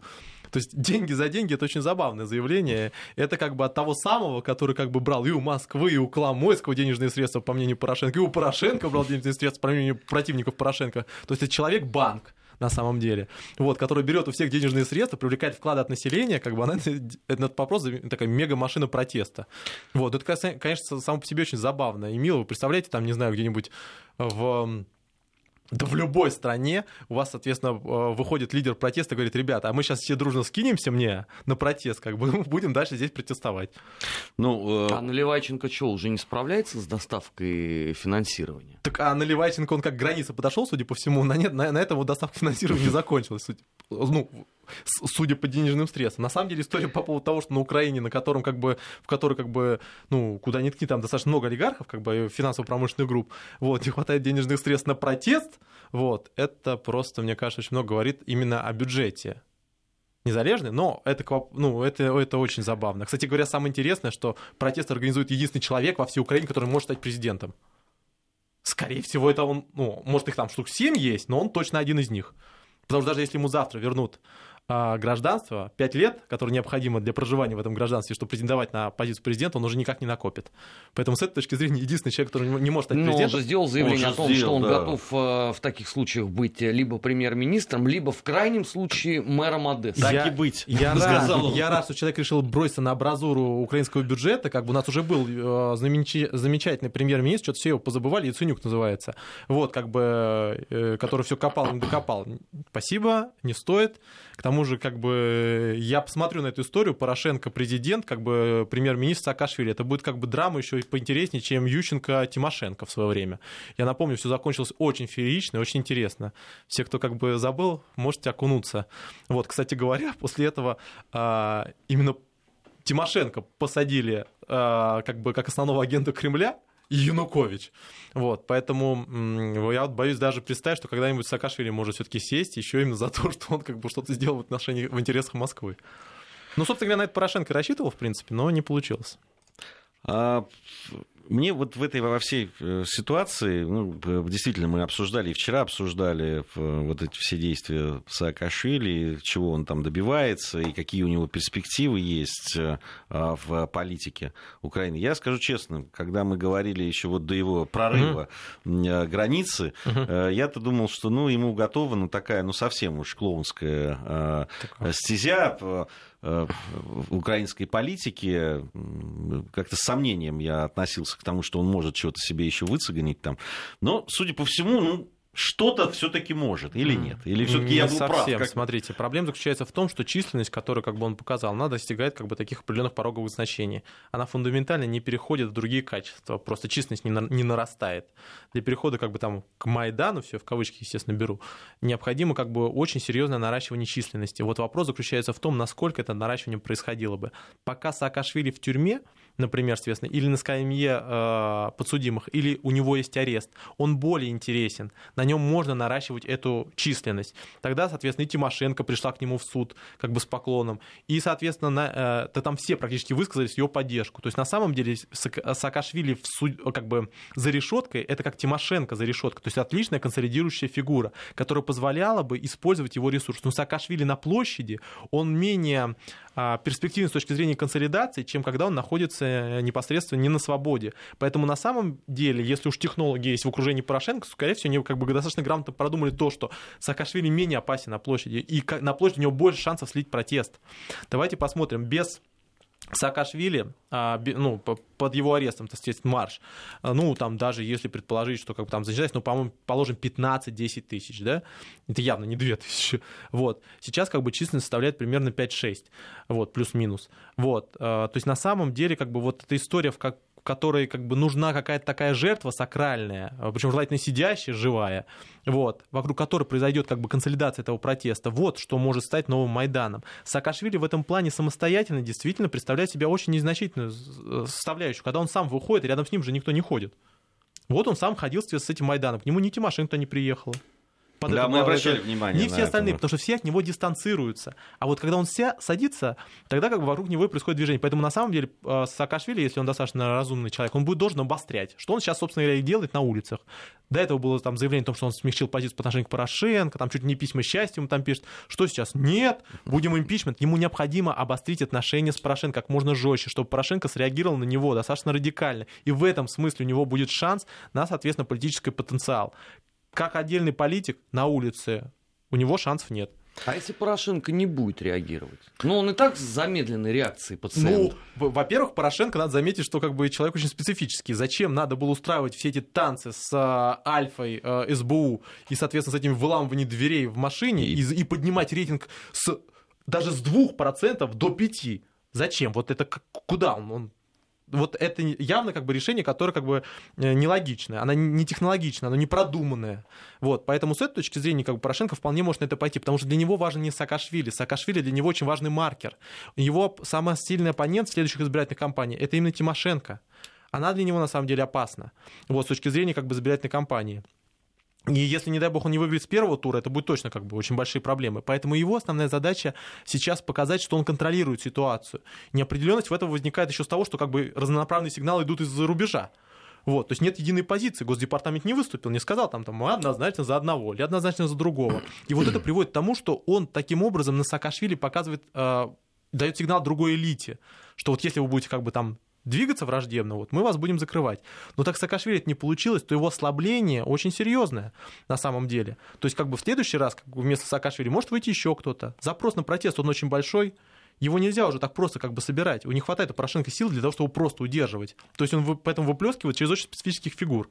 То есть деньги за деньги это очень забавное заявление. Это как бы от того самого, который как бы брал и у Москвы, и у Коломойского денежные средства, по мнению Порошенко, и у Порошенко брал денежные средства, по мнению противников Порошенко. То есть это человек-банк на самом деле, вот, который берет у всех денежные средства, привлекает вклады от населения, как бы она этот вопрос такая мега-машина протеста. Вот, это, конечно, само по себе очень забавно и мило. Вы представляете, там, не знаю, где-нибудь в да в любой стране у вас, соответственно, выходит лидер протеста и говорит, ребята, а мы сейчас все дружно скинемся мне на протест, как бы <laughs> будем дальше здесь протестовать. Ну, э, А Наливайченко что, уже не справляется с доставкой финансирования? Так а Наливайченко, он как к границе подошел, судя по всему, на, нет, на, на этом вот доставка финансирования закончилась. Судя, ну, судя по денежным средствам. На самом деле история по поводу того, что на Украине, на котором как бы, в которой как бы, ну, куда ни ткни, там достаточно много олигархов, как бы финансово-промышленных групп, вот, не хватает денежных средств на протест, вот, это просто, мне кажется, очень много говорит именно о бюджете незалежный, но это, ну, это, это очень забавно. Кстати говоря, самое интересное, что протест организует единственный человек во всей Украине, который может стать президентом. Скорее всего, это он, ну, может, их там штук 7 есть, но он точно один из них. Потому что даже если ему завтра вернут гражданство, 5 лет, которое необходимо для проживания в этом гражданстве, чтобы претендовать на позицию президента, он уже никак не накопит. Поэтому с этой точки зрения единственный человек, который не может стать Но Ну, он президентом, же сделал заявление Он о том, сделал, что он да. готов э, в таких случаях быть либо премьер-министром, либо в крайнем случае мэром Одессы. Так я, и быть, Я <laughs> рад, он. я рад, что человек решил броситься на абразуру украинского бюджета. Как бы у нас уже был э, знаменич- замечательный премьер-министр, что-то все его позабывали, Яценюк называется. Вот, как бы, э, который все копал, не докопал. Спасибо, не стоит. К тому же, как бы, я посмотрю на эту историю, Порошенко президент, как бы, премьер-министр Саакашвили. Это будет как бы драма еще поинтереснее, чем Ющенко Тимошенко в свое время. Я напомню, все закончилось очень феерично и очень интересно. Все, кто как бы забыл, можете окунуться. Вот, кстати говоря, <laughs> после этого а, именно Тимошенко посадили а, как бы как основного агента Кремля и Янукович. Вот, поэтому я вот боюсь даже представить, что когда-нибудь Саакашвили может все-таки сесть еще именно за то, <laughs> что он как бы что-то сделал в отношении, в интересах Москвы. Ну, собственно говоря, на это Порошенко рассчитывал, в принципе, но не получилось. А, Мне вот в этой во всей э, ситуации, ну, э, действительно, мы обсуждали, и вчера обсуждали э, вот эти все действия Саакашвили, чего он там добивается, и какие у него перспективы есть а, в политике Украины. Я скажу честно, когда мы говорили еще вот до его прорыва э, границы, э, я-то думал, что ну, ему готова ну, такая, ну, совсем уж клоунская э, стезя, украинской политике м, как-то с сомнением я относился к тому, что он может что-то себе еще выцегонить там. Но, судя по всему, ну, что-то все-таки может или нет? Или все-таки я был прав? совсем. как- Смотрите, проблема заключается в том, что численность, которую как бы он показал, она достигает как бы таких определенных пороговых значений. Она фундаментально не переходит в другие качества, просто численность не, на- не нарастает. Для перехода как бы там к Майдану, все в кавычки, естественно, беру, необходимо как бы очень серьезное наращивание численности. Вот вопрос заключается в том, насколько это наращивание происходило бы. Пока Саакашвили в тюрьме, например, соответственно, или на скамье э, подсудимых, или у него есть арест, он более интересен. На нем можно наращивать эту численность. Тогда, соответственно, и Тимошенко пришла к нему в суд как бы с поклоном. И, соответственно, на, э, да там все практически высказались ее поддержку. То есть, на самом деле, Саакашвили в суд, как бы за решеткой, это как Тимошенко за решеткой. То есть, отличная консолидирующая фигура, которая позволяла бы использовать его ресурс. Но Саакашвили на площади, он менее перспективен с точки зрения консолидации, чем когда он находится э, непосредственно не на свободе. Поэтому на самом деле, если уж технологии есть в окружении Порошенко, скорее всего, они как бы достаточно грамотно продумали то, что Саакашвили менее опасен на площади, и на площади у него больше шансов слить протест. Давайте посмотрим, без Саакашвили, а, ну, под его арестом, так сказать, марш, а, ну, там даже если предположить, что как бы там зачитать, ну, по-моему, положим 15-10 тысяч, да, это явно не 2 <laughs> тысячи, вот, сейчас как бы численность составляет примерно 5-6, вот, плюс-минус, вот, а, то есть на самом деле как бы вот эта история, в как которой как бы нужна какая-то такая жертва сакральная, причем желательно сидящая, живая, вот, вокруг которой произойдет как бы консолидация этого протеста. Вот что может стать новым Майданом. Саакашвили в этом плане самостоятельно действительно представляет себя очень незначительную составляющую, когда он сам выходит, рядом с ним же никто не ходит. Вот он сам ходил с этим Майданом, к нему ни Тимошенко не приехала под да, мы обращали внимание Не все остальные, это. потому что все от него дистанцируются. А вот когда он вся садится, тогда как бы вокруг него и происходит движение. Поэтому на самом деле э, Саакашвили, если он достаточно разумный человек, он будет должен обострять. Что он сейчас, собственно говоря, и делает на улицах. До этого было там заявление о том, что он смягчил позицию по отношению к Порошенко, там чуть не письма счастья ему там пишет. Что сейчас? Нет, будем импичмент. Ему необходимо обострить отношения с Порошенко как можно жестче, чтобы Порошенко среагировал на него достаточно радикально. И в этом смысле у него будет шанс на, соответственно, политический потенциал как отдельный политик на улице у него шансов нет. А если Порошенко не будет реагировать? Ну, он и так с замедленной реакцией пациент. Ну, во-первых, Порошенко, надо заметить, что как бы человек очень специфический. Зачем надо было устраивать все эти танцы с э, Альфой, э, СБУ и, соответственно, с этим выламыванием дверей в машине и, и поднимать рейтинг с, даже с 2% до 5%? Зачем? Вот это куда он? он вот это явно как бы решение, которое как бы э, нелогичное, оно не технологичное, оно не продуманное. Вот, поэтому с этой точки зрения как бы Порошенко вполне может на это пойти, потому что для него важен не Саакашвили, Саакашвили для него очень важный маркер. Его самый сильный оппонент в следующих избирательных кампаниях это именно Тимошенко. Она для него на самом деле опасна. Вот, с точки зрения как бы избирательной кампании. И если, не дай бог, он не выиграет с первого тура, это будет точно как бы очень большие проблемы. Поэтому его основная задача сейчас показать, что он контролирует ситуацию. Неопределенность в этом возникает еще с того, что как бы разнонаправленные сигналы идут из-за рубежа. Вот, то есть нет единой позиции. Госдепартамент не выступил, не сказал там, там однозначно за одного или однозначно за другого. И вот это <clears throat> приводит к тому, что он таким образом на Саакашвили показывает, э, дает сигнал другой элите, что вот если вы будете как бы там двигаться враждебно, вот мы вас будем закрывать. Но так Саакашвили это не получилось, то его ослабление очень серьезное на самом деле. То есть как бы в следующий раз как бы вместо Саакашвили может выйти еще кто-то. Запрос на протест, он очень большой, его нельзя уже так просто как бы собирать. У них хватает у Порошенко сил для того, чтобы просто удерживать. То есть он поэтому выплескивает через очень специфических фигур.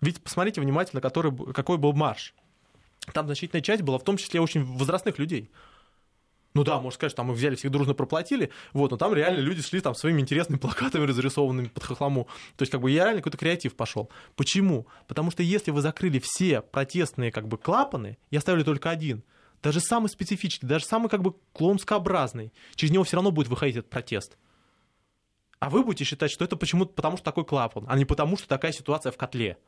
Ведь посмотрите внимательно, который, какой был марш. Там значительная часть была в том числе очень возрастных людей. Ну да, можно сказать, что там мы взяли, всех дружно проплатили, вот, но там реально люди шли там своими интересными <laughs> плакатами, разрисованными под хохлому. То есть, как бы, я реально какой-то креатив пошел. Почему? Потому что если вы закрыли все протестные, как бы, клапаны и оставили только один, даже самый специфический, даже самый, как бы, клоунскообразный, через него все равно будет выходить этот протест. А вы будете считать, что это почему-то потому, что такой клапан, а не потому, что такая ситуация в котле.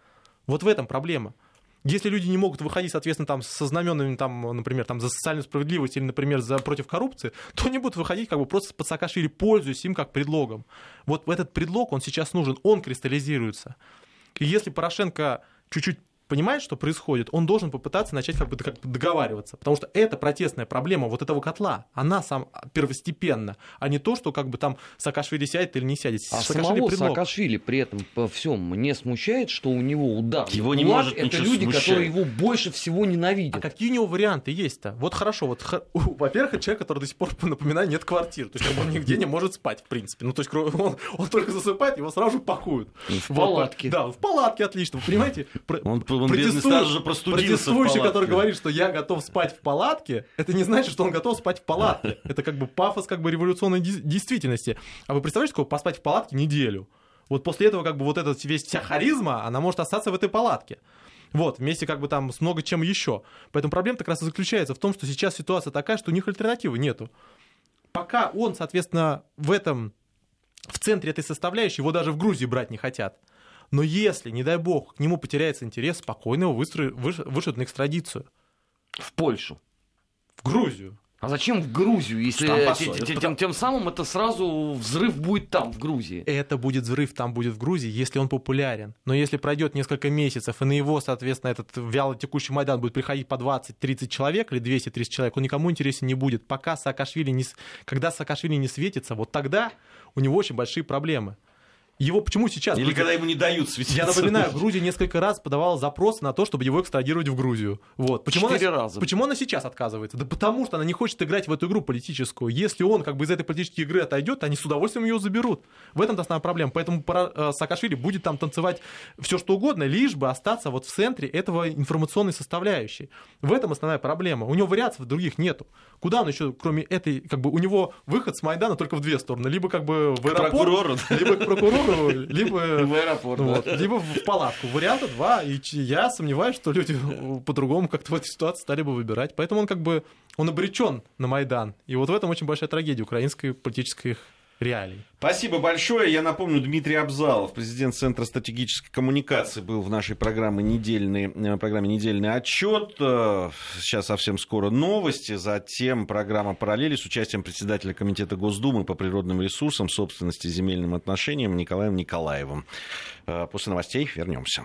Вот в этом проблема. Если люди не могут выходить, соответственно, там, со знаменами, там, например, там, за социальную справедливость или, например, за, против коррупции, <laughs> то они будут выходить как бы просто под Саакашвили, пользуясь им как предлогом. Вот этот предлог, он сейчас нужен, он кристаллизируется. И если Порошенко чуть-чуть понимает, что происходит, он должен попытаться начать как бы, как бы договариваться. Потому что это протестная проблема вот этого котла. Она сам первостепенна, а не то, что как бы там Саакашвили сядет или не сядет. А Саакашвили самого предлог. Саакашвили при этом по всем не смущает, что у него удар. Его не может Это люди, смущает. которые его больше всего ненавидят. А какие у него варианты есть-то? Вот хорошо, вот во-первых, человек, который до сих пор, <laughs> напоминаю, нет квартиры. То есть он нигде не может спать, в принципе. Ну, то есть он, он только засыпает, его сразу же пакуют. В палатке. Да, в палатке, отлично. Вы понимаете? Он он Протестующий, же протестующий который говорит, что я готов спать в палатке, это не значит, что он готов спать в палатке. <laughs> Это как бы пафос как бы революционной действительности. А вы представляете, сколько поспать в палатке неделю? Вот после этого как бы вот эта весь вся харизма, она может остаться в этой палатке. Вот, вместе как бы там с много чем еще. Поэтому проблема как раз и заключается в том, что сейчас ситуация такая, что у них альтернативы нету. Пока он, соответственно, в этом в центре этой составляющей, его даже в Грузии брать не хотят. Но если, не дай бог, к нему потеряется интерес, спокойно его выстроят, вышлют на экстрадицию. В Польшу. В Грузию. А зачем в Грузию, если тем, тем, тем самым это сразу взрыв будет там, в Грузии? Это будет взрыв там будет в Грузии, если он популярен. Но если пройдет несколько месяцев, и на его, соответственно, этот вяло текущий Майдан будет приходить по 20-30 человек или 230 человек, он никому интересен не будет. Пока Саакашвили не... Когда Саакашвили не светится, вот тогда у него очень большие проблемы. Его почему сейчас... Или Грузия... когда ему не дают светиться. Я напоминаю, Грузия несколько раз подавала запрос на то, чтобы его экстрадировать в Грузию. Вот. Почему Четыре она... раза. Почему она сейчас отказывается? Да потому что она не хочет играть в эту игру политическую. Если он как бы из этой политической игры отойдет, они с удовольствием ее заберут. В этом основная проблема. Поэтому пора... Э, Саакашвили будет там танцевать все что угодно, лишь бы остаться вот в центре этого информационной составляющей. В этом основная проблема. У него вариаций других нету. Куда он еще, кроме этой, как бы у него выход с Майдана только в две стороны. Либо как бы в аэропорт, прокурору. либо к прокурору, либо в аэропорт. Вот. Либо в палатку. Варианта два. И я сомневаюсь, что люди <laughs> по-другому как-то в этой ситуации стали бы выбирать. Поэтому он как бы он обречен на Майдан. И вот в этом очень большая трагедия украинской политической реалий. Спасибо большое. Я напомню, Дмитрий Абзалов, президент Центра стратегической коммуникации, был в нашей программе недельный, э, программе «Недельный отчет». Э, сейчас совсем скоро новости. Затем программа «Параллели» с участием председателя Комитета Госдумы по природным ресурсам, собственности земельным отношениям Николаем Николаевым. Э, после новостей вернемся.